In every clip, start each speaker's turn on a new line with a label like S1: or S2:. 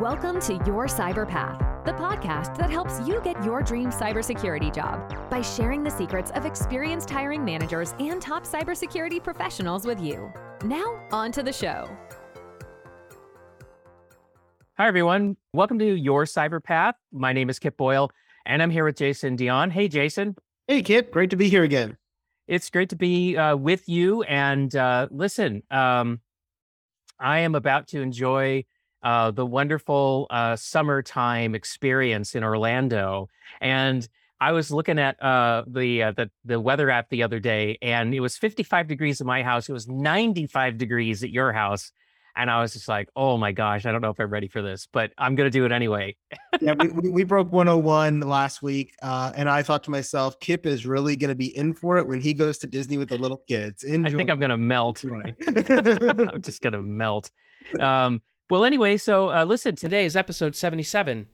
S1: Welcome to Your Cyber Path, the podcast that helps you get your dream cybersecurity job by sharing the secrets of experienced hiring managers and top cybersecurity professionals with you. Now, on to the show.
S2: Hi, everyone. Welcome to Your Cyber Path. My name is Kip Boyle, and I'm here with Jason Dion. Hey, Jason.
S3: Hey, Kip. Great to be here again.
S2: It's great to be uh, with you. And uh, listen, um, I am about to enjoy uh, the wonderful uh, summertime experience in Orlando. And I was looking at uh, the, uh, the the weather app the other day, and it was 55 degrees at my house. It was 95 degrees at your house, and I was just like, "Oh my gosh, I don't know if I'm ready for this, but I'm going to do it anyway."
S3: yeah, we, we broke 101 last week, uh, and I thought to myself, Kip is really going to be in for it when he goes to Disney with the little kids.
S2: Enjoy. I think I'm going to melt. I'm just going to melt. Um, well, anyway, so uh, listen, today is episode 77.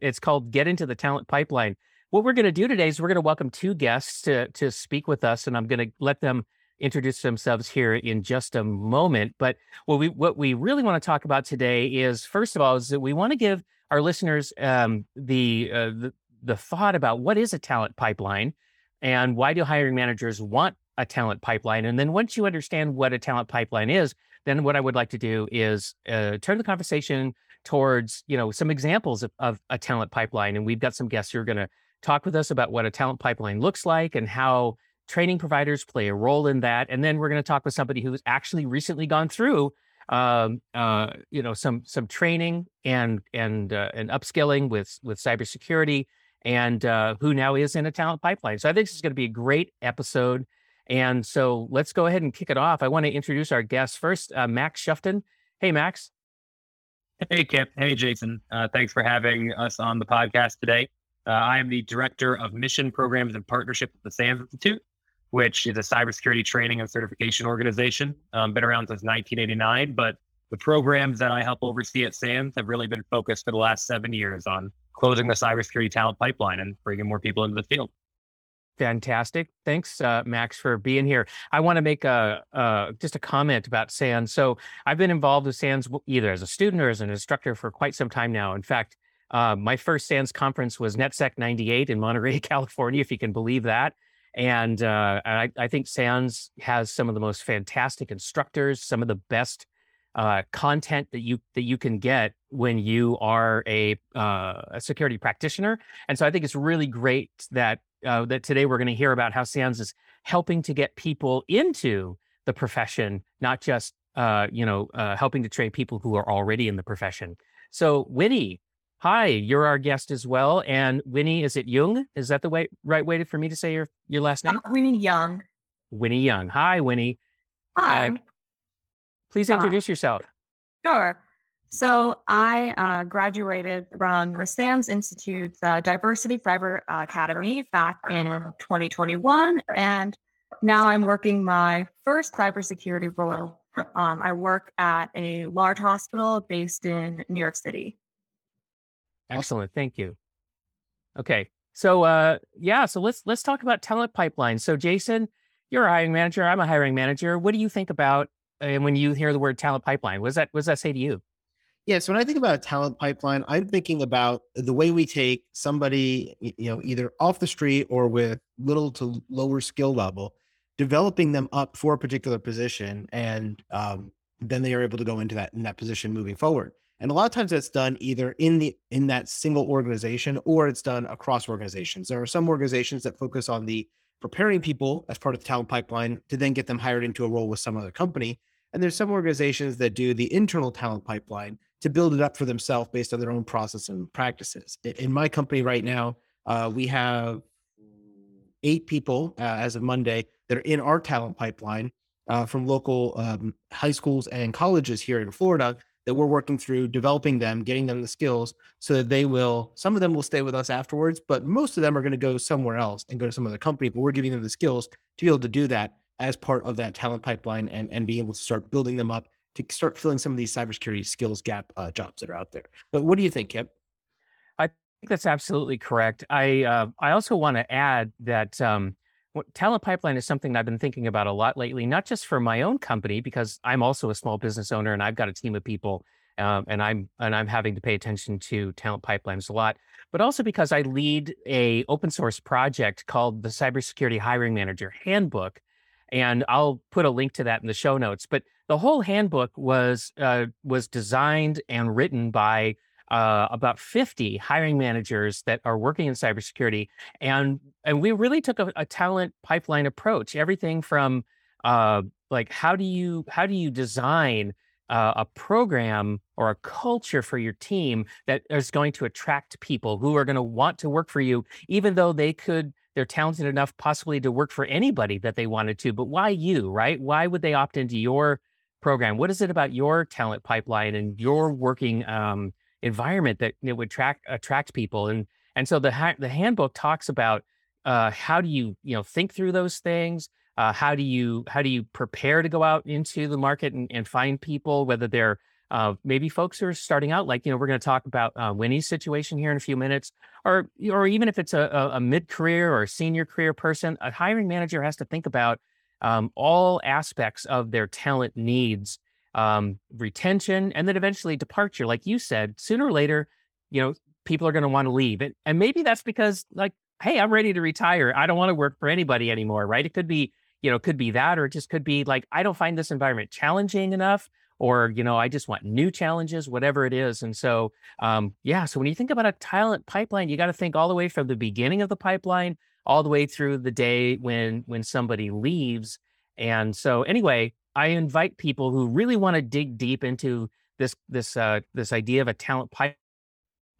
S2: It's called Get Into the Talent Pipeline. What we're going to do today is we're going to welcome two guests to, to speak with us, and I'm going to let them introduce themselves here in just a moment. But what we what we really want to talk about today is first of all is that we want to give our listeners um, the, uh, the the thought about what is a talent pipeline and why do hiring managers want a talent pipeline. And then once you understand what a talent pipeline is, then what I would like to do is uh, turn the conversation towards you know some examples of, of a talent pipeline, and we've got some guests who are going to talk with us about what a talent pipeline looks like and how training providers play a role in that. And then we're going to talk with somebody who's actually recently gone through um, uh, you know some some training and and uh, and upskilling with with cybersecurity and uh, who now is in a talent pipeline. So I think this is going to be a great episode. And so let's go ahead and kick it off. I want to introduce our guests first, uh, Max Shuftan. Hey, Max.
S4: Hey, Kip. Hey, Jason. Uh, thanks for having us on the podcast today. Uh, I am the Director of Mission Programs and Partnership at the SANS Institute, which is a cybersecurity training and certification organization. Um, been around since 1989, but the programs that I help oversee at SANS have really been focused for the last seven years on closing the cybersecurity talent pipeline and bringing more people into the field.
S2: Fantastic. Thanks, uh, Max, for being here. I want to make a, uh, just a comment about SANS. So I've been involved with SANS either as a student or as an instructor for quite some time now. In fact, uh, my first SANS conference was NetSec 98 in Monterey, California, if you can believe that. And uh, I, I, think SANS has some of the most fantastic instructors, some of the best uh, content that you that you can get when you are a, a security practitioner. And so I think it's really great that uh, that today we're going to hear about how SANS is helping to get people into the profession, not just uh, you know uh, helping to train people who are already in the profession. So Winnie, hi, you're our guest as well. And Winnie, is it Young? Is that the way right way for me to say your your last name?
S5: Uh, Winnie Young.
S2: Winnie Young. Hi, Winnie.
S5: Hi.
S2: Please introduce yourself.
S5: Sure. So I uh, graduated from SANS Institute's uh, Diversity Cyber Academy back in 2021, and now I'm working my first cybersecurity role. Um, I work at a large hospital based in New York City.
S2: Excellent, thank you. Okay, so uh, yeah, so let's let's talk about talent pipeline. So Jason, you're a hiring manager. I'm a hiring manager. What do you think about uh, when you hear the word talent pipeline? What does that what does that say to you?
S3: Yeah, so when I think about a talent pipeline, I'm thinking about the way we take somebody, you know, either off the street or with little to lower skill level, developing them up for a particular position, and um, then they are able to go into that in that position moving forward. And a lot of times that's done either in the in that single organization or it's done across organizations. There are some organizations that focus on the preparing people as part of the talent pipeline to then get them hired into a role with some other company. And there's some organizations that do the internal talent pipeline to build it up for themselves based on their own process and practices. In my company right now, uh, we have eight people uh, as of Monday that are in our talent pipeline uh, from local um, high schools and colleges here in Florida that we're working through developing them, getting them the skills so that they will, some of them will stay with us afterwards, but most of them are going to go somewhere else and go to some other company. But we're giving them the skills to be able to do that as part of that talent pipeline and, and be able to start building them up to start filling some of these cybersecurity skills gap uh, jobs that are out there. But what do you think, Kip?
S2: I think that's absolutely correct. I uh, I also want to add that um, talent pipeline is something I've been thinking about a lot lately, not just for my own company because I'm also a small business owner and I've got a team of people um, and I'm and I'm having to pay attention to talent pipelines a lot. But also because I lead a open source project called the Cybersecurity Hiring Manager Handbook, and I'll put a link to that in the show notes. But the whole handbook was uh, was designed and written by uh, about 50 hiring managers that are working in cybersecurity, and and we really took a, a talent pipeline approach. Everything from uh, like how do you how do you design uh, a program or a culture for your team that is going to attract people who are going to want to work for you, even though they could, they're talented enough possibly to work for anybody that they wanted to. But why you, right? Why would they opt into your program? What is it about your talent pipeline and your working um, environment that it would attract attract people? And and so the ha- the handbook talks about uh, how do you you know think through those things uh, how do you how do you prepare to go out into the market and, and find people, whether they're uh, maybe folks who are starting out, like you know, we're going to talk about uh, Winnie's situation here in a few minutes, or or even if it's a, a, mid career or senior career person, a hiring manager has to think about um, all aspects of their talent needs, um, retention, and then eventually departure. Like you said, sooner or later, you know, people are going to want to leave, and and maybe that's because like, hey, I'm ready to retire. I don't want to work for anybody anymore, right? It could be you know, could be that, or it just could be like, I don't find this environment challenging enough, or, you know, I just want new challenges, whatever it is. And so, um, yeah, so when you think about a talent pipeline, you got to think all the way from the beginning of the pipeline all the way through the day when when somebody leaves. And so anyway, I invite people who really want to dig deep into this this uh, this idea of a talent pipeline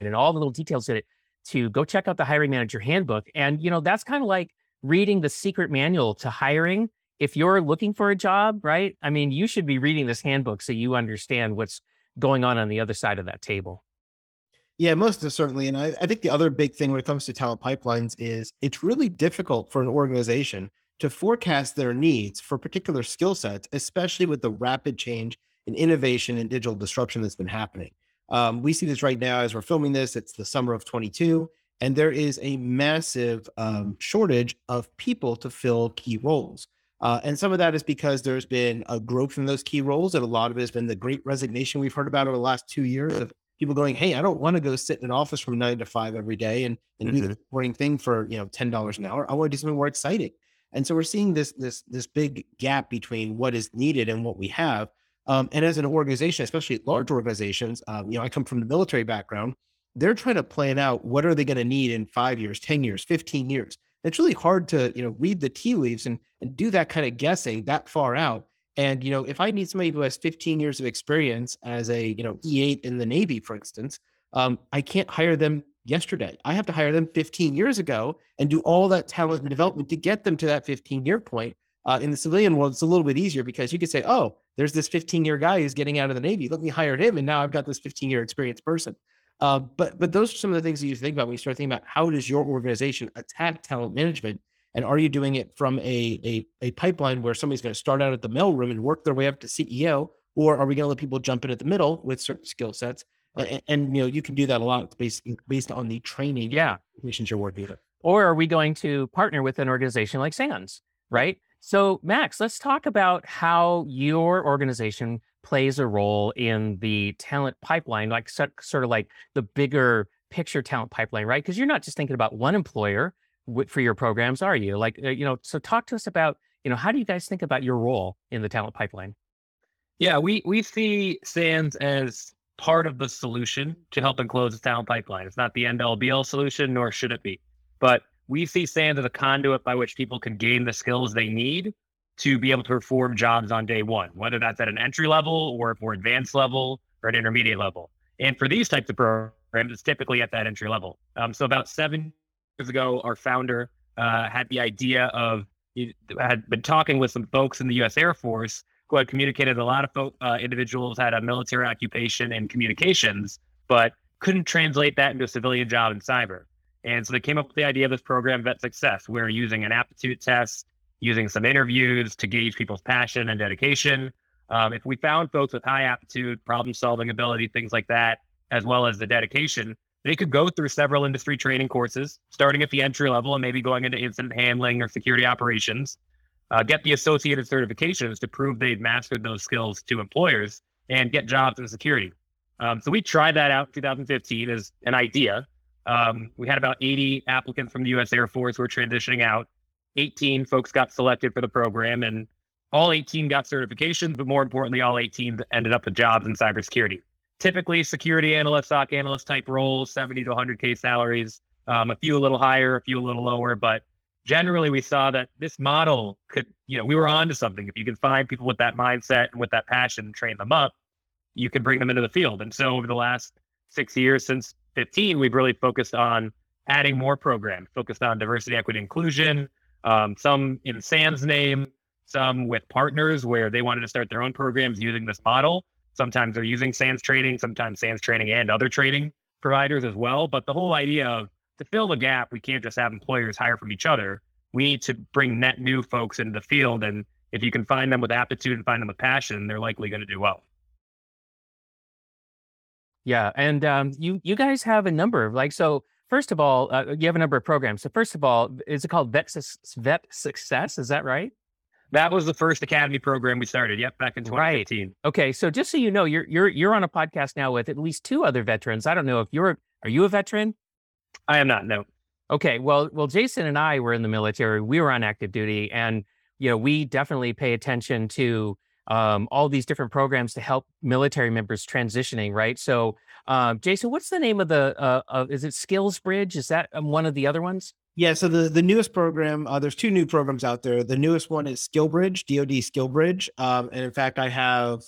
S2: and all the little details in it to go check out the hiring manager handbook. And you know, that's kind of like reading the secret manual to hiring. If you're looking for a job, right? I mean, you should be reading this handbook so you understand what's going on on the other side of that table.
S3: Yeah, most certainly. And I, I think the other big thing when it comes to talent pipelines is it's really difficult for an organization to forecast their needs for particular skill sets, especially with the rapid change in innovation and digital disruption that's been happening. Um, we see this right now as we're filming this. It's the summer of 22 and there is a massive um, shortage of people to fill key roles. Uh, and some of that is because there's been a growth in those key roles, and a lot of it has been the great resignation we've heard about over the last two years of people going, "Hey, I don't want to go sit in an office from nine to five every day and, and mm-hmm. do the boring thing for you know ten dollars an hour. I want to do something more exciting." And so we're seeing this this this big gap between what is needed and what we have. Um, and as an organization, especially large organizations, um, you know, I come from the military background they're trying to plan out what are they going to need in five years, 10 years, 15 years. It's really hard to, you know, read the tea leaves and, and do that kind of guessing that far out. And, you know, if I need somebody who has 15 years of experience as a, you know, E8 in the Navy, for instance, um, I can't hire them yesterday. I have to hire them 15 years ago and do all that talent and development to get them to that 15 year point. Uh, in the civilian world, it's a little bit easier because you could say, oh, there's this 15 year guy who's getting out of the Navy. Let me hire him. And now I've got this 15 year experienced person. Uh, but but those are some of the things that you think about when you start thinking about how does your organization attack talent management, and are you doing it from a a, a pipeline where somebody's going to start out at the mailroom and work their way up to CEO, or are we going to let people jump in at the middle with certain skill sets? And, and, you know you can do that a lot based based on the training
S2: yeah
S3: missions you're working with.
S2: Or are we going to partner with an organization like SANS, right? So Max, let's talk about how your organization plays a role in the talent pipeline, like sort of like the bigger picture talent pipeline, right? Because you're not just thinking about one employer for your programs, are you? Like, uh, you know, so talk to us about, you know, how do you guys think about your role in the talent pipeline?
S4: Yeah, we we see SANS as part of the solution to helping close the talent pipeline. It's not the end all be all solution, nor should it be. But we see SANS as a conduit by which people can gain the skills they need to be able to perform jobs on day one, whether that's at an entry level or a more advanced level or an intermediate level. And for these types of programs, it's typically at that entry level. Um, so about seven ago, our founder uh, had the idea of had been talking with some folks in the U.S. Air Force who had communicated a lot of folk, uh, individuals had a military occupation in communications, but couldn't translate that into a civilian job in cyber. And so they came up with the idea of this program, Vet Success. We're using an aptitude test using some interviews to gauge people's passion and dedication. Um, if we found folks with high aptitude, problem solving ability, things like that, as well as the dedication, they could go through several industry training courses, starting at the entry level and maybe going into incident handling or security operations, uh, get the associated certifications to prove they've mastered those skills to employers and get jobs in security. Um, so we tried that out in 2015 as an idea. Um, we had about 80 applicants from the U.S. Air Force who were transitioning out. 18 folks got selected for the program, and all 18 got certifications, but more importantly, all 18 ended up with jobs in cybersecurity. Typically, security analyst, SOC analyst type roles, 70 to 100K salaries, um, a few a little higher, a few a little lower. But generally, we saw that this model could, you know, we were onto something. If you can find people with that mindset and with that passion and train them up, you can bring them into the field. And so over the last six years since 15, we've really focused on adding more programs, focused on diversity, equity, inclusion, um, some in SANS name, some with partners where they wanted to start their own programs using this model. Sometimes they're using SANS training, sometimes SANS training and other training providers as well. But the whole idea of to fill the gap, we can't just have employers hire from each other. We need to bring net new folks into the field. And if you can find them with aptitude and find them with passion, they're likely going to do well.
S2: Yeah, and um, you you guys have a number of like so. First of all, uh, you have a number of programs. So first of all, is it called Vet, Vet Success? Is that right?
S4: That was the first academy program we started. Yep, back in 2018.
S2: Right. Okay, so just so you know, you're you're you're on a podcast now with at least two other veterans. I don't know if you're are you a veteran?
S4: I am not. No.
S2: Okay. Well, well, Jason and I were in the military. We were on active duty, and you know, we definitely pay attention to um, all these different programs to help military members transitioning, right? So, uh, Jason, what's the name of the? Uh, uh, is it Skills Bridge? Is that um, one of the other ones?
S3: Yeah. So the the newest program, uh, there's two new programs out there. The newest one is SkillBridge, DoD SkillBridge, um, and in fact, I have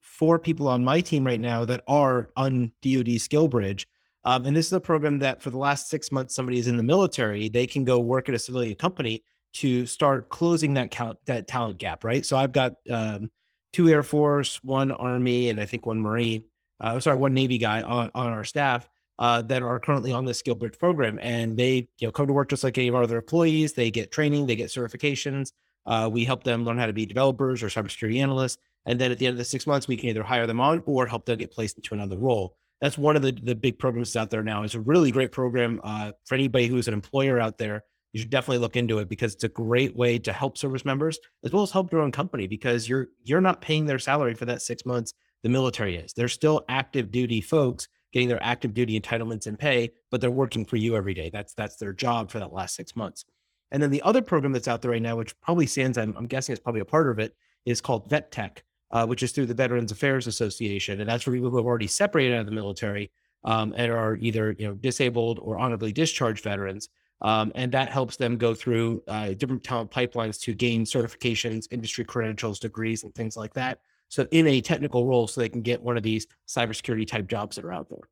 S3: four people on my team right now that are on DoD SkillBridge. Um, and this is a program that for the last six months, somebody is in the military, they can go work at a civilian company to start closing that count that talent gap, right? So I've got um, two Air Force, one Army, and I think one Marine. Uh, sorry, one Navy guy on, on our staff uh, that are currently on the SkillBridge program, and they you know come to work just like any of our other employees. They get training, they get certifications. Uh, we help them learn how to be developers or cybersecurity analysts, and then at the end of the six months, we can either hire them on or help them get placed into another role. That's one of the the big programs out there now. It's a really great program uh, for anybody who's an employer out there you should definitely look into it because it's a great way to help service members as well as help your own company because you're you're not paying their salary for that six months the military is they're still active duty folks getting their active duty entitlements and pay but they're working for you every day. That's that's their job for that last six months. And then the other program that's out there right now which probably stands, i'm, I'm guessing is probably a part of it is called VET TEC uh, which is through the veterans affairs association. And that's for people who have already separated out of the military um, and are either you know disabled or honorably discharged veterans um, and that helps them go through uh, different talent pipelines to gain certifications, industry credentials, degrees, and things like that. So in a technical role, so they can get one of these cybersecurity type jobs that are out there.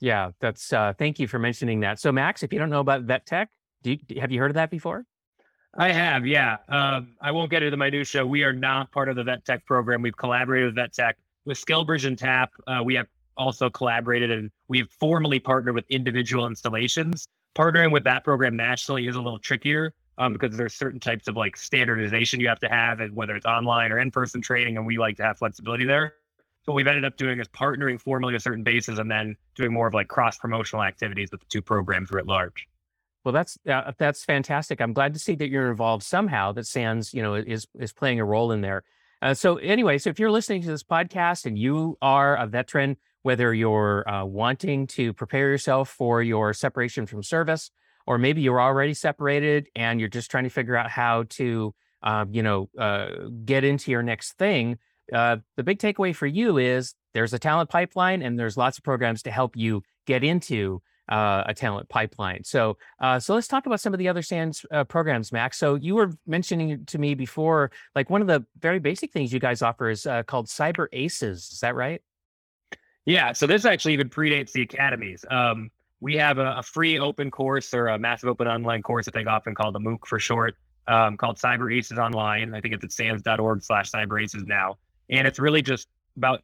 S2: Yeah, that's. Uh, thank you for mentioning that. So Max, if you don't know about VET TEC, do you, have you heard of that before?
S4: I have, yeah. Um, I won't get into the minutia. We are not part of the VET TEC program. We've collaborated with VET TEC, with SkillBridge and TAP. Uh, we have also collaborated and we've formally partnered with individual installations partnering with that program nationally is a little trickier um, because there's certain types of like standardization you have to have, and whether it's online or in-person training, and we like to have flexibility there. So what we've ended up doing is partnering formally with certain bases, and then doing more of like cross-promotional activities with the two programs writ large.
S2: Well, that's uh, that's fantastic. I'm glad to see that you're involved somehow. That SANS, you know, is is playing a role in there. Uh, so anyway, so if you're listening to this podcast and you are a veteran whether you're uh, wanting to prepare yourself for your separation from service, or maybe you're already separated and you're just trying to figure out how to, uh, you know, uh, get into your next thing. Uh, the big takeaway for you is there's a talent pipeline and there's lots of programs to help you get into uh, a talent pipeline. So, uh, so let's talk about some of the other SANS uh, programs, Max. So you were mentioning to me before, like one of the very basic things you guys offer is uh, called Cyber Aces. Is that right?
S4: Yeah, so this actually even predates the academies. Um, we have a, a, free open course or a massive open online course that they often call the MOOC for short, um, called Cyber Aces Online. I think it's at sans.org slash cyber aces now. And it's really just about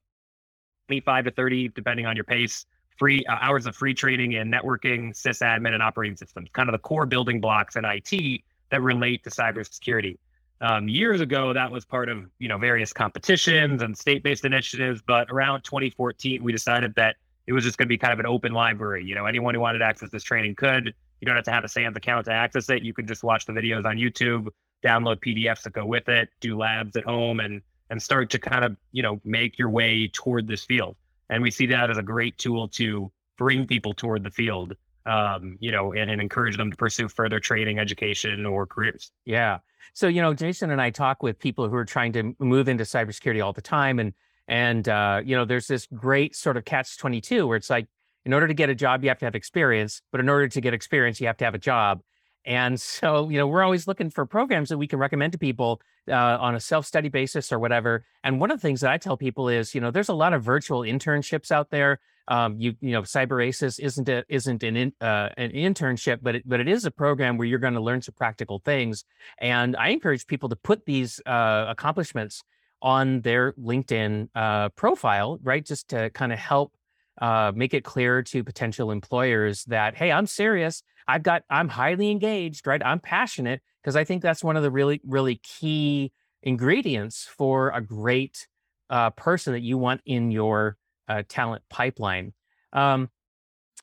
S4: 25 to 30, depending on your pace, free uh, hours of free training in networking, sysadmin, and operating systems, kind of the core building blocks in IT that relate to cybersecurity. Um, years ago, that was part of you know various competitions and state-based initiatives. But around 2014, we decided that it was just going to be kind of an open library. You know, anyone who wanted to access this training could. You don't have to have a SANS account to access it. You can just watch the videos on YouTube, download PDFs that go with it, do labs at home, and and start to kind of you know make your way toward this field. And we see that as a great tool to bring people toward the field, um, you know, and, and encourage them to pursue further training, education, or careers.
S2: Yeah. So, you know, Jason and I talk with people who are trying to move into cybersecurity all the time. And, and, uh, you know, there's this great sort of catch 22 where it's like, in order to get a job, you have to have experience, but in order to get experience, you have to have a job. And so, you know, we're always looking for programs that we can recommend to people uh, on a self-study basis or whatever. And one of the things that I tell people is, you know, there's a lot of virtual internships out there. Um, you, you know, CyberAces isn't a, isn't an in, uh, an internship, but it, but it is a program where you're going to learn some practical things. And I encourage people to put these uh, accomplishments on their LinkedIn uh, profile, right, just to kind of help uh, make it clear to potential employers that hey i'm serious. I've got i'm highly engaged right? I'm passionate because i think that's one of the really really key ingredients for a great uh, person that you want in your uh, talent pipeline. Um,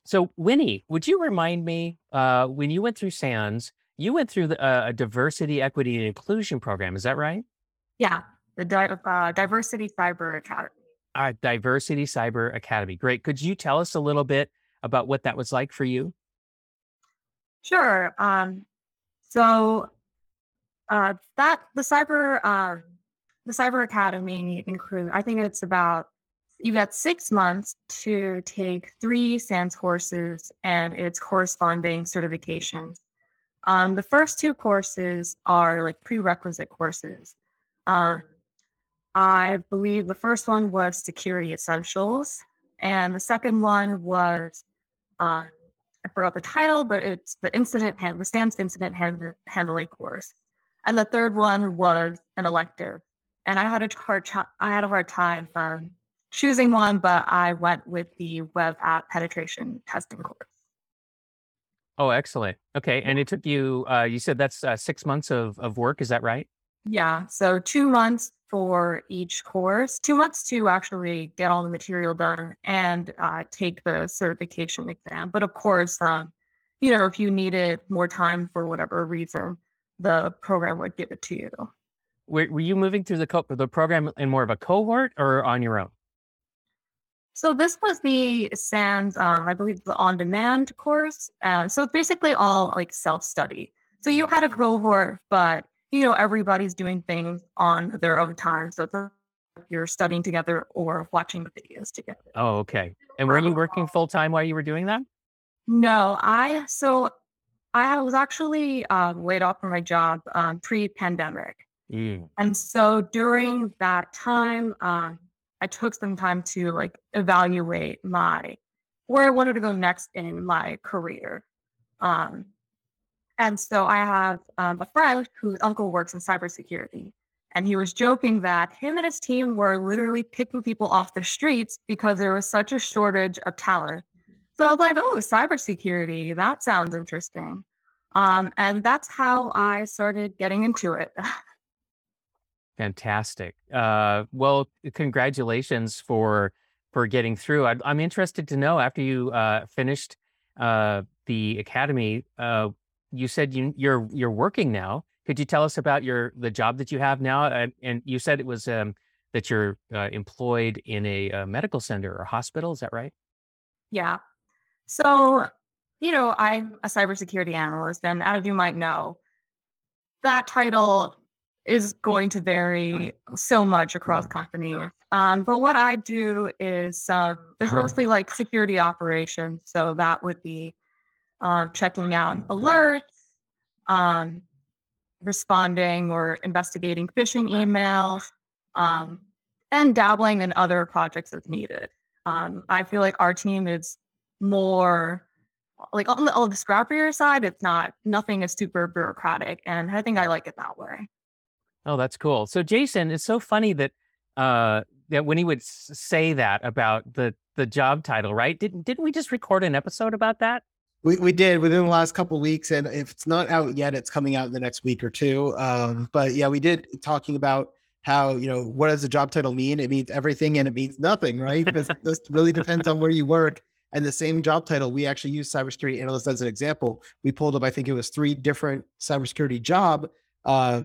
S2: so winnie would you remind me uh, when you went through SANS you went through the, uh, a diversity equity and inclusion program is that right?
S5: Yeah the Di- uh, diversity cyber academy
S2: uh, Diversity Cyber Academy. Great. Could you tell us a little bit about what that was like for you?
S5: Sure. Um, so uh, that the cyber um, the cyber academy include I think it's about you got six months to take three SANS courses and its corresponding certifications. Um, the first two courses are like prerequisite courses. Um, I believe the first one was Security Essentials, and the second one was uh, I forgot the title, but it's the incident hand, the SANS incident hand, handling course, and the third one was an elective. And I had a hard ch- I had a hard time um, choosing one, but I went with the web app penetration testing course.
S2: Oh, excellent. Okay, and it took you. Uh, you said that's uh, six months of of work. Is that right?
S5: Yeah. So two months for each course, two months to actually get all the material done and uh, take the certification exam. But of course, um, you know, if you needed more time for whatever reason, the program would give it to you.
S2: Were, were you moving through the co- the program in more of a cohort or on your own?
S5: So this was the SANS, um, I believe, the on-demand course. Uh, so it's basically all like self-study. So you had a cohort, but you know, everybody's doing things on their own time. So you're studying together or watching the videos together.
S2: Oh, okay. And were you working full time while you were doing that?
S5: No, I so I was actually uh, laid off from my job um, pre-pandemic, mm. and so during that time, um, I took some time to like evaluate my where I wanted to go next in my career. Um, and so I have um, a friend whose uncle works in cybersecurity. And he was joking that him and his team were literally picking people off the streets because there was such a shortage of talent. So I was like, oh, cybersecurity, that sounds interesting. Um, and that's how I started getting into it.
S2: Fantastic. Uh, well, congratulations for for getting through. I, am interested to know after you uh, finished uh, the academy, uh, you said you, you're you're working now. Could you tell us about your the job that you have now? And, and you said it was um, that you're uh, employed in a, a, medical center or hospital. Is that right?
S5: Yeah. So, you know, I'm a cybersecurity analyst, and as you might know, that title is going to vary so much across companies. Um, but what I do is um, there's mostly like security operations. So that would be um, checking out alerts, um, responding or investigating phishing emails, um, and dabbling in other projects as needed. Um, I feel like our team is more like on the, on the scrappier side. It's not nothing is super bureaucratic, and I think I like it that way.
S2: Oh, that's cool. So, Jason, it's so funny that uh, that Winnie would say that about the the job title, right? Didn't didn't we just record an episode about that?
S3: We, we did within the last couple weeks, and if it's not out yet, it's coming out in the next week or two. Um, but yeah, we did talking about how you know what does the job title mean? It means everything, and it means nothing, right? Because this really depends on where you work. And the same job title, we actually use cybersecurity analyst as an example. We pulled up, I think it was three different cybersecurity job uh,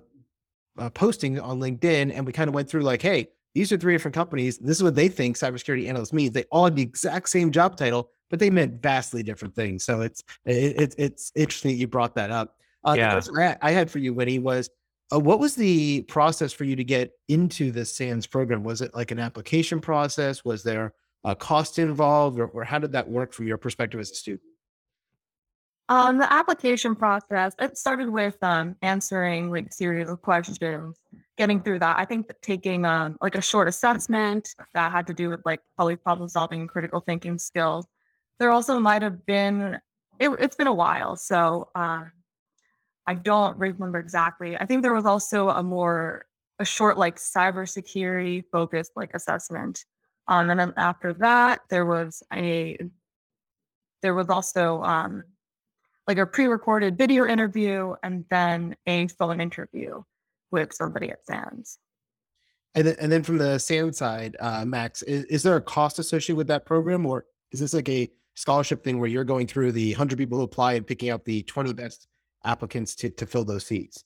S3: uh, posting on LinkedIn, and we kind of went through like, hey, these are three different companies. This is what they think cybersecurity analyst means. They all have the exact same job title, but they meant vastly different things. So it's it, it it's interesting that you brought that up. Uh,
S2: Yeah.
S3: The question I I had for you, Winnie, was uh, what was the process for you to get into the SANS program? Was it like an application process? Was there a cost involved, or, or how did that work from your perspective as a student?
S5: Um, the application process, it started with um, answering like series of questions, getting through that. I think that taking um, like a short assessment that had to do with like probably problem solving and critical thinking skills. There also might have been, it, it's been a while. So um, I don't remember exactly. I think there was also a more, a short like cybersecurity focused like assessment. Um, and then after that, there was a, there was also, um, like a pre-recorded video interview and then a phone interview with somebody at SANS.
S3: And then, and then from the SANS side, uh, Max, is, is there a cost associated with that program, or is this like a scholarship thing where you're going through the 100 people who apply and picking out the 20 best applicants to, to fill those seats?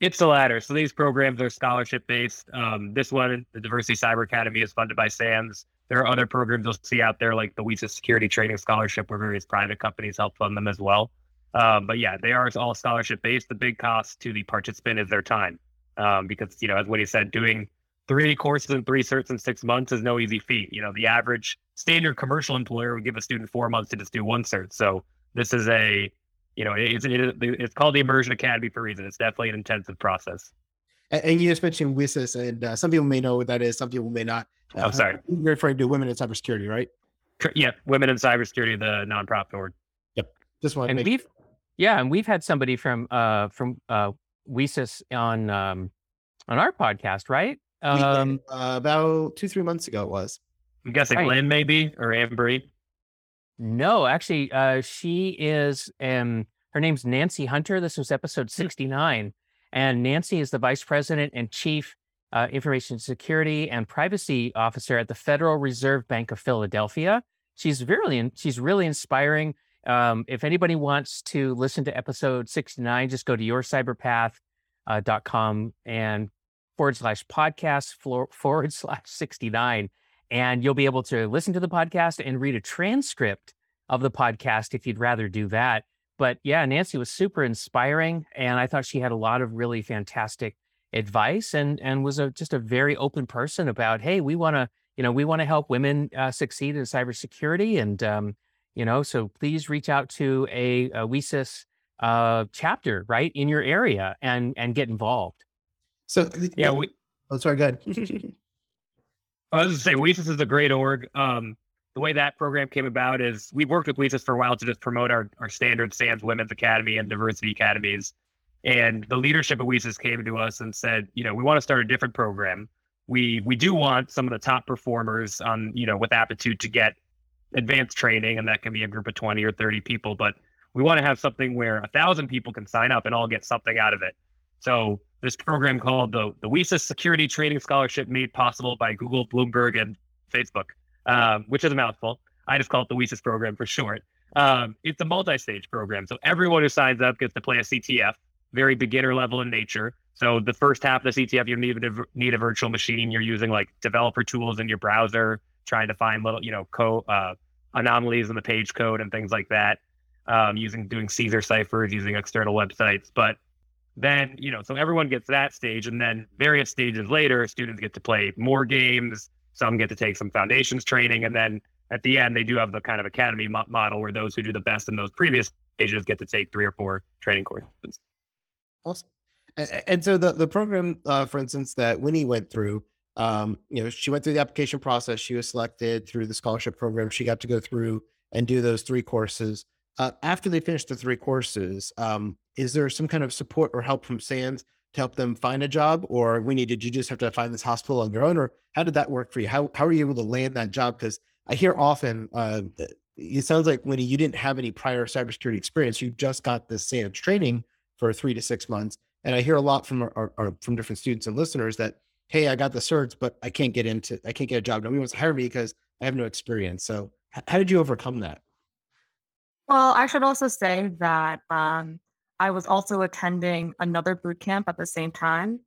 S4: It's the latter. So these programs are scholarship based. Um, this one, the Diversity Cyber Academy, is funded by SANS. There are other programs you'll see out there, like the WiCyS Security Training Scholarship, where various private companies help fund them as well. Um, but yeah, they are all scholarship based. The big cost to the participant is their time, um, because you know, as he said, doing three courses and three certs in six months is no easy feat. You know, the average standard commercial employer would give a student four months to just do one cert. So this is a, you know, it's it, it's called the Immersion Academy for a reason. It's definitely an intensive process.
S3: And, and you just mentioned WiCyS, and uh, some people may know what that is, some people may not. Uh,
S4: I'm sorry.
S3: You're referring to Women in Cybersecurity, right?
S4: Yeah, Women in Cybersecurity, the nonprofit org.
S3: Just want to
S2: and
S3: make
S2: we've yeah and we've had somebody from uh from uh WiCyS on um on our podcast right
S3: we
S2: um
S3: uh, about two, three months ago it was.
S4: I'm guessing
S2: Right.
S4: Lynn maybe or Ambry.
S2: no actually uh she is um her name's nancy hunter this was episode 69 and nancy is the vice president and chief uh, information security and privacy officer at the federal reserve bank of philadelphia. She's really she's really inspiring. Um, if anybody wants to listen to episode 69 just go to yourcyberpath uh, and forward slash podcast floor, forward slash 69 and you'll be able to listen to the podcast and read a transcript of the podcast if you'd rather do that. But yeah nancy was super inspiring and i thought she had a lot of really fantastic advice and and was a, just a very open person about hey we want to you know we want to help women uh, succeed in cybersecurity and um, you know so please reach out to a, a WiCyS uh, chapter right in your area and and get involved
S3: So,
S4: Yeah, we,
S3: oh, sorry, go ahead.
S4: I was going to say WiCyS is a great org. Um, the way that program came about is we've worked with WiCyS for a while to just promote our, our standard SANS Women's Academy and diversity academies. And the leadership of WiCyS came to us and said, you know, we want to start a different program. We we do want some of the top performers on, you know, with aptitude to get advanced training, and that can be a group of 20 or 30 people, but we want to have something where a thousand people can sign up and all get something out of it. So this program called the the WiCyS Security Training Scholarship, made possible by Google, Bloomberg, and Facebook, um, which is a mouthful. I just call it the WiCyS program for short. Um, it's a multi-stage program, so everyone who signs up gets to play a CTF, very beginner level in nature. So the first half of the CTF, you need a need a virtual machine. You're using like developer tools in your browser, trying to find little you know co uh, anomalies in the page code and things like that. Um, using doing Caesar ciphers, using external websites, but then you know so everyone gets that stage and then various stages later students get to play more games some get to take some foundations training and then at the end they do have the kind of academy mo- model where those who do the best in those previous stages get to take three or four training courses
S3: Awesome. And, so the, the program, uh, for instance, that Winnie went through, um, you know, she went through the application process. She was selected through the scholarship program. She got to go through and do those three courses. Uh, after they finished the three courses, um, is there some kind of support or help from SANS to help them find a job? Or Winnie, did you just have to find this hospital on your own? Or how did that work for you? How, how were you able to land that job? Because I hear often, uh, it sounds like Winnie, you didn't have any prior cybersecurity experience. You just got this SANS training for three to six months. And I hear a lot from our, our, from different students and listeners that, hey, I got the certs, but I can't get into, I can't get a job. Nobody wants to hire me because I have no experience. So h- how did you overcome that?
S5: Well, I should also say that um, I was also attending another boot camp at the same time.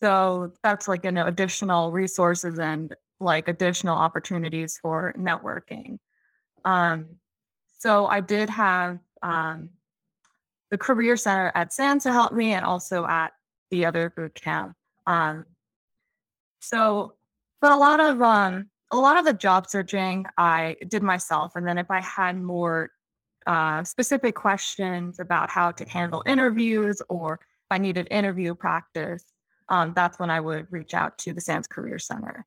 S5: So that's like an additional resources and like additional opportunities for networking. Um, so I did have um, the Career Center at SAN to help me and also at the other boot camp. Um, so, but a lot of um, a lot of the job searching I did myself, and then if I had more uh, specific questions about how to handle interviews or if I needed interview practice, um, that's when I would reach out to the SANS Career Center.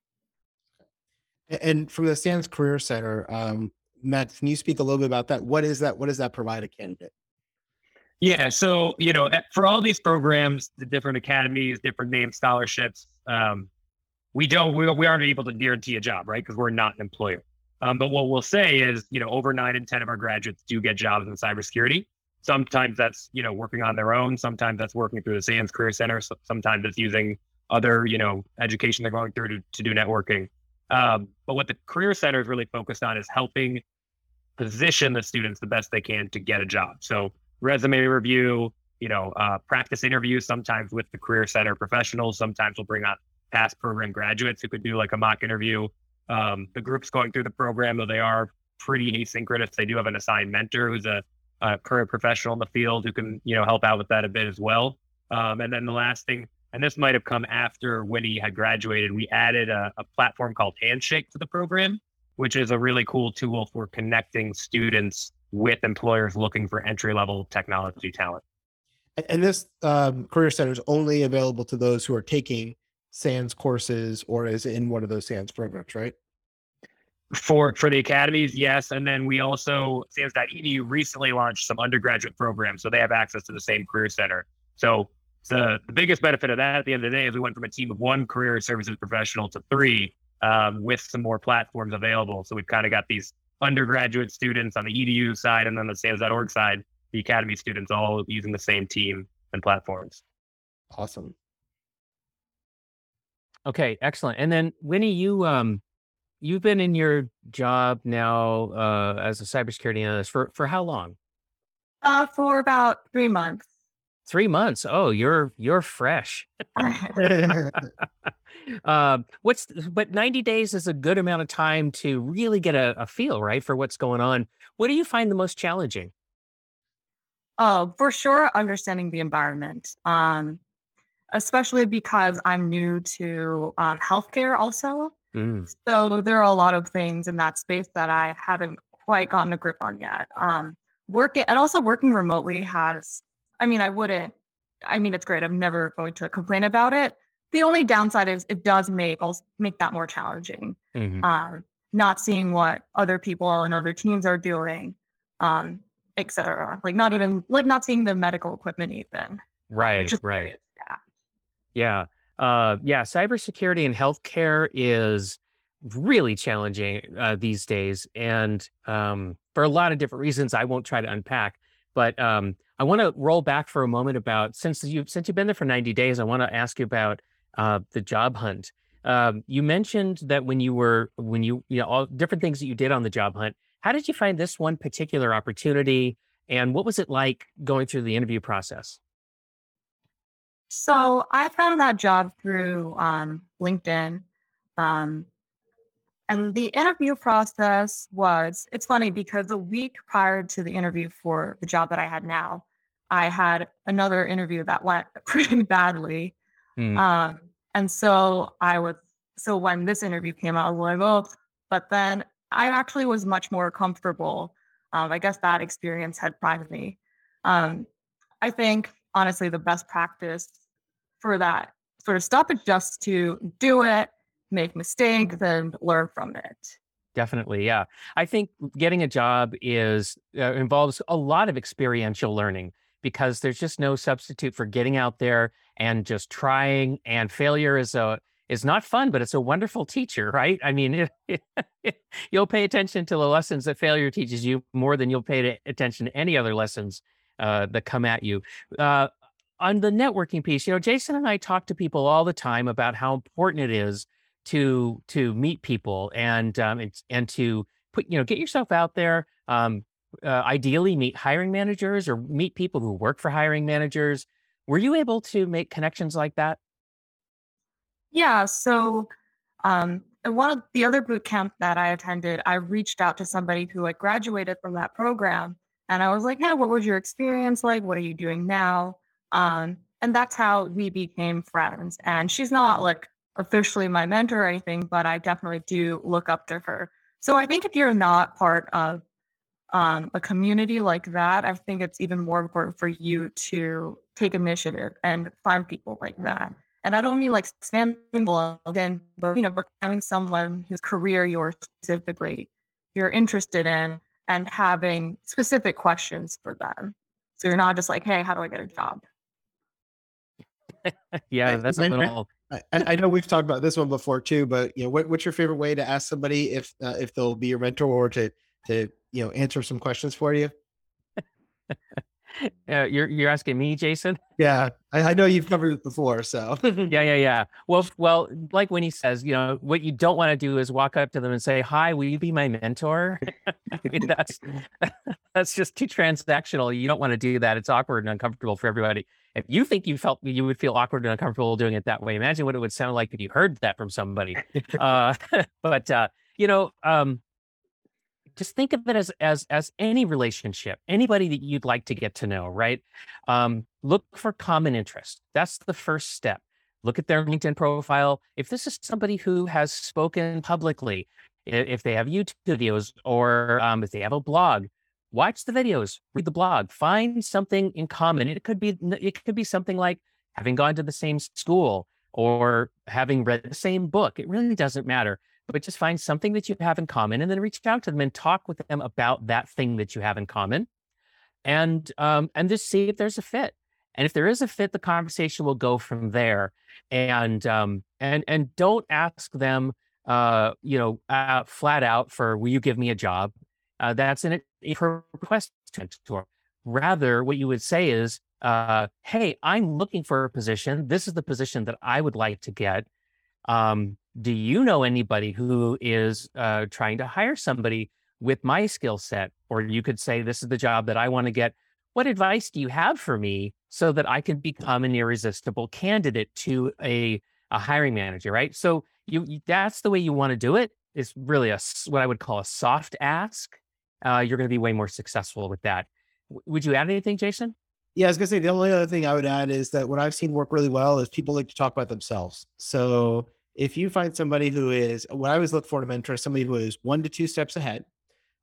S3: And from the SANS Career Center, um, Matt, can you speak a little bit about that? What is that? What does that provide a candidate?
S4: Yeah, so you know, for all these programs, the different academies, different name scholarships, um, we don't we, we aren't able to guarantee a job, right? Because we're not an employer. Um, but what we'll say is, you know, over nine in ten of our graduates do get jobs in cybersecurity. Sometimes that's you know working on their own. Sometimes that's working through the SANS Career Center. So sometimes it's using other you know education they're going through to, to do networking. Um, but what the Career Center is really focused on is helping position the students the best they can to get a job. So resume review, you know, uh, practice interviews, sometimes with the Career Center professionals. Sometimes we'll bring on past program graduates who could do like a mock interview. Um, the groups going through the program, though they are pretty asynchronous, they do have an assigned mentor who's a, a current professional in the field who can, you know, help out with that a bit as well. Um, and then the last thing, and this might have come after Winnie had graduated, we added a, a platform called Handshake to the program, which is a really cool tool for connecting students with employers looking for entry level technology talent.
S3: And this um, career center is only available to those who are taking SANS courses or is in one of those SANS programs, right?
S4: For for the academies, yes. And then we also SANS.edu recently launched some undergraduate programs, so they have access to the same career center. So the, the biggest benefit of that at the end of the day is we went from a team of one career services professional to three um, with some more platforms available. So we've kind of got these undergraduate students on the edu side and then the SANS.org side, the academy students all using the same team and platforms.
S3: Awesome.
S2: Okay, excellent. And then Winnie, you um you've been in your job now uh as a cybersecurity analyst for for how long?
S5: Uh, for about three months.
S2: Three months. Oh, you're you're fresh. Um, what's but 90 days is a good amount of time to really get a, a feel, right, for what's going on. What do you find the most challenging?
S5: Oh, for sure, understanding the environment. Um, especially because I'm new to um, healthcare also.
S2: Mm,
S5: So there are a lot of things in that space that I haven't quite gotten a grip on yet. Um, working and also working remotely has, I mean, I wouldn't, I mean, it's great. I'm never going to complain about it. The only downside is it does make also make that more challenging.
S2: mhm.
S5: Um, not seeing what other people and other teams are doing, um, et cetera. Like not even like not seeing the medical equipment even.
S2: Right,
S5: Just-
S2: right.
S5: Yeah.
S2: Yeah. Uh, yeah. Cybersecurity and healthcare is really challenging uh, these days. And um, for a lot of different reasons, I won't try to unpack. But um, I want to roll back for a moment about since you since you've been there for 90 days, I want to ask you about uh, the job hunt. Um, you mentioned that when you were when you you know all different things that you did on the job hunt. How did you find this one particular opportunity, and what was it like going through the interview process?
S5: So I found that job through um, LinkedIn. Um, and the interview process was, it's funny because a week prior to the interview for the job that I had now, I had another interview that went pretty badly.
S2: Hmm.
S5: Um, and so I was, so when this interview came out, I was like, oh, but then I actually was much more comfortable. Um, I guess that experience had primed me. Um, I think honestly, the best practice for that sort of stuff is just to do it, make mistakes, and learn from it.
S2: Definitely, yeah. I think getting a job is uh, involves a lot of experiential learning because there's just no substitute for getting out there and just trying. And failure is a is not fun, but it's a wonderful teacher, right? I mean, you'll pay attention to the lessons that failure teaches you more than you'll pay attention to any other lessons uh, that come at you. Uh, on the networking piece, you know, Jason and I talk to people all the time about how important it is to to meet people and um, and, and to put you know get yourself out there. Um, uh, ideally, meet hiring managers or meet people who work for hiring managers. Were you able to make connections like that?
S5: Yeah. So, um, one of the other boot camp that I attended, I reached out to somebody who had graduated from that program, and I was like, "Hey, what was your experience like? What are you doing now?" Um, and that's how we became friends. And she's not like officially my mentor or anything, but I definitely do look up to her. So I think if you're not part of um, a community like that, I think it's even more important for you to take initiative and find people like that. And I don't mean like spamming again, but you know, having someone whose career you're specifically you're interested in and having specific questions for them. So you're not just like, hey, how do I get a job?
S2: yeah, that's a little.
S3: I, I, know we've talked about this one before too, but you know, what, what's your favorite way to ask somebody if uh, if they'll be your mentor or to to you know answer some questions for you?
S2: Uh, you're you're asking me, Jason?
S3: Yeah, I, I know you've covered it before. So
S2: yeah, yeah, yeah. Well, well, like when he says, you know, what you don't want to do is walk up to them and say, "Hi, will you be my mentor?" I mean, that's that's just too transactional. You don't want to do that. It's awkward and uncomfortable for everybody. If you think you felt you would feel awkward and uncomfortable doing it that way, imagine what it would sound like if you heard that from somebody. uh, but uh, you know, um, just think of it as as as any relationship anybody that you'd like to get to know right? Um, look for common interest. That's the first step. Look at their linkedin profile. If this is somebody who has spoken publicly if they have youtube videos or um, if they have a blog watch the videos read the blog find something in common. It could be it could be something like having gone to the same school or having read the same book. It really doesn't matter but just find something that you have in common and then reach out to them and talk with them about that thing that you have in common. And um, and just see if there's a fit. And if there is a fit the conversation will go from there. And um, and and don't ask them uh, you know uh, flat out for will you give me a job uh, that's an request to rather what you would say is uh, hey i'm looking for a position this is the position that i would like to get um, do you know anybody who is uh, trying to hire somebody with my skill set? Or you could say, this is the job that I want to get. What advice do you have for me so that I can become an irresistible candidate to a, a hiring manager? Right. So you, that's the way you want to do it. it. Is really a what I would call a soft ask. Uh, you're going to be way more successful with that. W- would you add anything, Jason?
S3: Yeah, I was gonna say the only other thing I would add is that what I've seen work really well is people like to talk about themselves. So if you find somebody who is what I always look for to mentor somebody who is one to two steps ahead,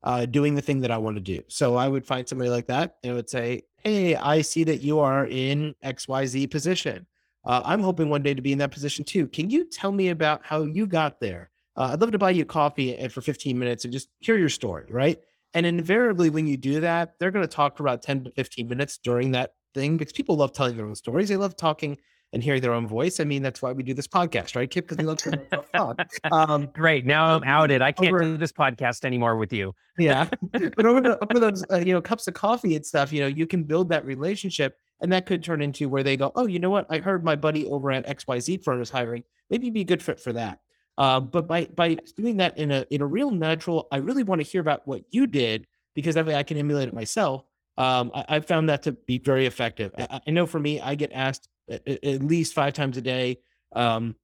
S3: uh, doing the thing that I want to do. So I would find somebody like that and would say, Hey, I see that you are in XYZ position. Uh, I'm hoping one day to be in that position too. Can you tell me about how you got there? Uh, I'd love to buy you a coffee and for 15 minutes and just hear your story, right? And invariably, when you do that, they're going to talk for about 10 to 15 minutes during that thing because people love telling their own stories. They love talking and hearing their own voice. I mean, that's why we do this podcast, right, Kip? Because we love to talk.
S2: Um, Great. Now I'm outed. I can't over, do this podcast anymore with you.
S3: yeah, but over, the, over those uh, you know cups of coffee and stuff, you know, you can build that relationship, and that could turn into where they go, oh, you know what? I heard my buddy over at X Y Z firm is hiring. Maybe be a good fit for that. Uh, but by by doing that in a in a real natural, I really want to hear about what you did because that way I can emulate it myself. Um, I, I found that to be very effective. I, I know for me, I get asked at, at least five times a day. Um,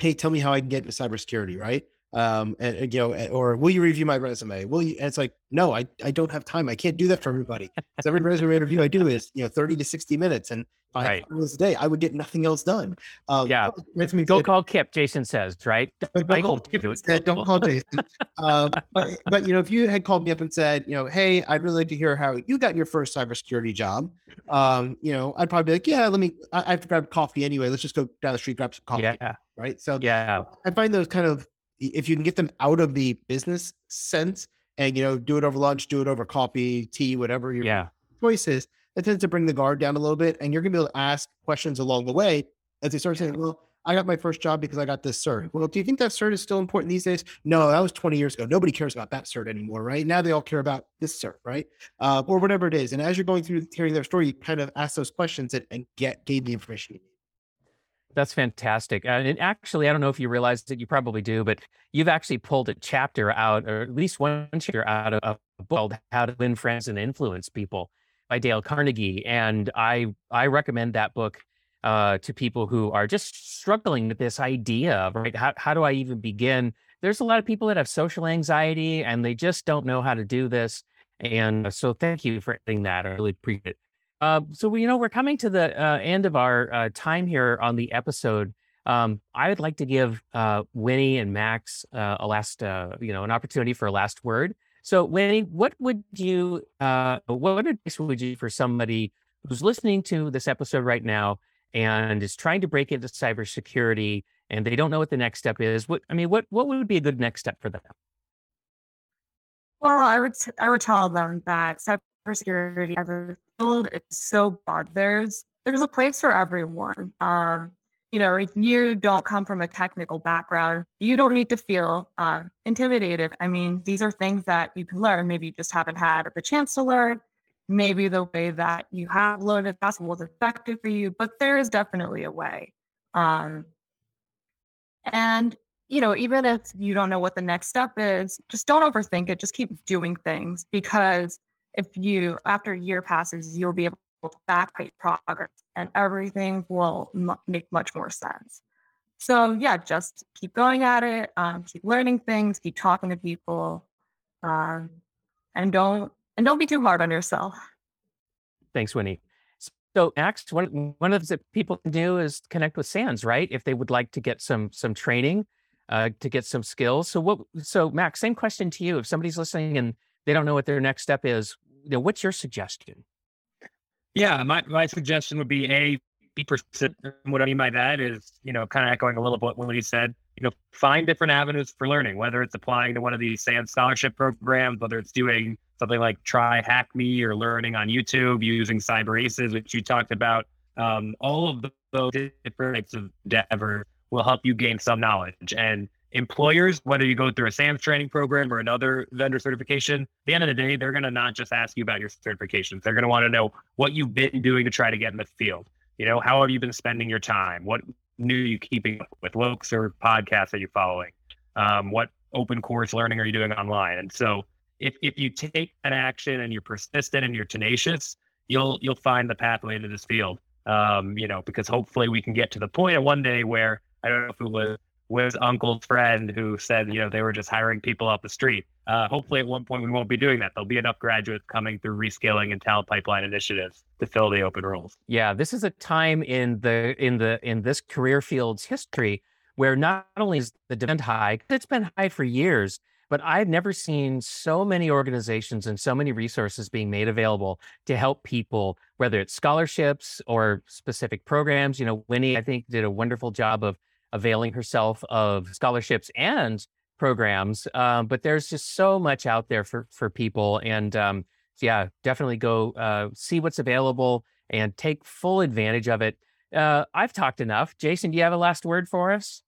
S3: hey, tell me how I can get into cybersecurity, right? Um, and, you know, or will you review my resume? Will you? And it's like, no, I, I don't have time. I can't do that for everybody. so every resume interview I do is, you know, 30 to 60 minutes. And if right. I was a day, I would get nothing else done.
S2: Um, yeah. Me go call Kip, Jason says, right?
S3: Don't, don't call, Kip instead, don't call Jason. um, but, but, you know, if you had called me up and said, you know, hey, I'd really like to hear how you got your first cybersecurity job, um, you know, I'd probably be like, yeah, let me, I, I have to grab coffee anyway. Let's just go down the street, grab some coffee.
S2: Yeah.
S3: Right. So
S2: yeah,
S3: I find those kind of, if you can get them out of the business sense and, you know, do it over lunch, do it over coffee, tea, whatever your
S2: yeah.
S3: choice is, that tends to bring the guard down a little bit. And you're going to be able to ask questions along the way as they start saying, well, I got my first job because I got this cert. Well, do you think that cert is still important these days? No, that was 20 years ago. Nobody cares about that cert anymore, right? Now they all care about this cert, right? Uh, or whatever it is. And as you're going through hearing their story, you kind of ask those questions and, and get gain the information you need.
S2: That's fantastic. And actually, I don't know if you realized it, you probably do, but you've actually pulled a chapter out, or at least one chapter out of a book called How to Win Friends and Influence People by Dale Carnegie. And I I recommend that book uh, to people who are just struggling with this idea of right how, how do i even begin? There's a lot of people that have social anxiety and they just don't know how to do this and so thank you for adding that i really appreciate it. Uh, so you know we're coming to the uh, end of our uh, time here on the episode. Um, i would like to give uh, winnie and max uh, a last you know an opportunity for a last word so winnie what would you what advice would you for somebody who's listening to this episode right now and is trying to break into cybersecurity and they don't know what the next step is, what I mean, what what would be a good next step for them?
S5: Well, I would I would tell them that cybersecurity as a field is so broad. There's there's a place for everyone. Um, you know, if you don't come from a technical background, you don't need to feel uh, intimidated. I mean, these are things that you can learn. Maybe you just haven't had the chance to learn maybe the way that you have learned it fast was effective for you, but there is definitely a way. Um, and you know, even if you don't know what the next step is, just don't overthink it. Just keep doing things because if you, after a year passes, you'll be able backdate progress and everything will m- make much more sense. So yeah, just keep going at it, um, keep learning things, keep talking to people, um, and don't and don't be too hard on yourself.
S2: Thanks, Winnie. So next, one one of the things that people can do is connect with SANS, right? If they would like to get some some training, uh, to get some skills. So what? So Max, same question to you. If somebody's listening and they don't know what their next step is, you know, what's your suggestion?
S4: Yeah, my my suggestion would be a be persistent. What I mean by that is, you know, kind of echoing a little bit what you said. You know, find different avenues for learning, whether it's applying to one of these SANS scholarship programs, whether it's doing something like TryHackMe or learning on YouTube using Cyber aces, which you talked about. Um, all of those different types of endeavor will help you gain some knowledge. And employers, whether you go through a SANS training program or another vendor certification, at the end of the day, they're going to not just ask you about your certifications. They're going to want to know what you've been doing to try to get in the field. You know, how have you been spending your time? What new you keeping up with? What or podcasts are you following? Um, what open course learning are you doing online? And so if if you take an action and you're persistent and you're tenacious, you'll you'll find the pathway to this field. Um, you know, because hopefully we can get to the point of one day where I don't know if it was was Uncle's friend who said, you know, they were just hiring people off the street. Uh, hopefully, at one point, we won't be doing that. There'll be enough graduates coming through reskilling and talent pipeline initiatives to fill the open roles.
S2: Yeah, this is a time in the in the in this career field's history where not only is the demand high, it's been high for years, but I've never seen so many organizations and so many resources being made available to help people, whether it's scholarships or specific programs. You know, Winnie, I think, did a wonderful job of availing herself of scholarships and programs. Um, but there's just so much out there for for people, and um, yeah, definitely go uh, see what's available and take full advantage of it. Uh, I've talked enough. Jason, do you have a last word for us?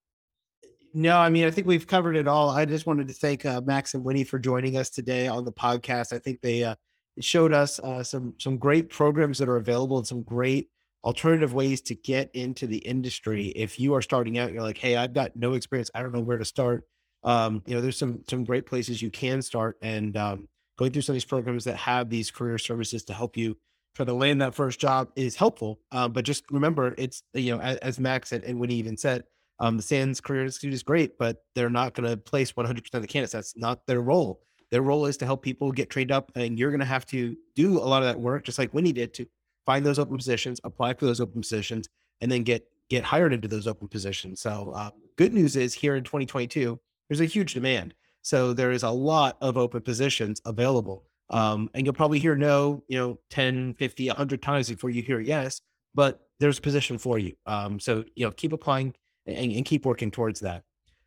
S3: No, I mean, I think we've covered it all. I just wanted to thank uh, Max and Winnie for joining us today on the podcast. I think they uh, showed us uh, some some great programs that are available and some great alternative ways to get into the industry. If you are starting out, you're like, hey, I've got no experience. I don't know where to start. Um, you know, there's some some great places you can start, and um, going through some of these programs that have these career services to help you try to land that first job is helpful. Um, but just remember, it's you know, as, as Max and, and Winnie even said um, the SANS Career Institute is great, but they're not going to place 100% of the candidates. That's not their role. Their role is to help people get trained up, and you're going to have to do a lot of that work, just like Winnie did, to find those open positions, apply for those open positions, and then get get hired into those open positions. So, uh, good news is here in 2022, there's a huge demand. So there is a lot of open positions available. Um, and you'll probably hear no, you know, 10, 50, 100 times before you hear yes, but there's a position for you. Um, so, you know, keep applying, and, and keep working towards that.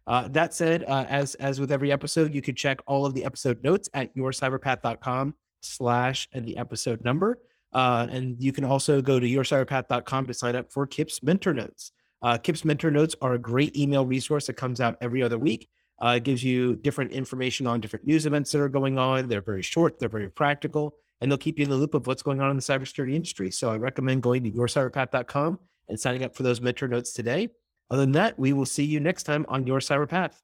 S3: Uh, that said, uh, as as with every episode, you can check all of the episode notes at yourcyberpath.com slash and the episode number. Uh, and you can also go to yourcyberpath.com to sign up for Kip's Mentor Notes. Uh, Kip's Mentor Notes are a great email resource that comes out every other week. Uh, it gives you different information on different news events that are going on. They're very short, they're very practical, and they'll keep you in the loop of what's going on in the cybersecurity industry. So I recommend going to yourcyberpath.com and signing up for those mentor notes today. Other than that, we will see you next time on Your Cyber Path.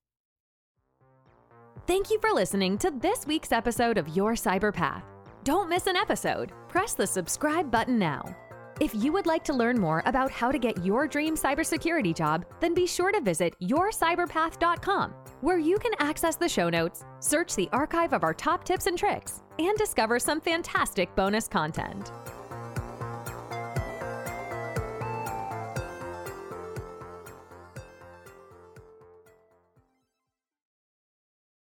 S1: Thank you for listening to this week's episode of Your Cyber Path. Don't miss an episode. Press the subscribe button now. If you would like to learn more about how to get your dream cybersecurity job, then be sure to visit yourcyberpath.com, where you can access the show notes, search the archive of our top tips and tricks, and discover some fantastic bonus content.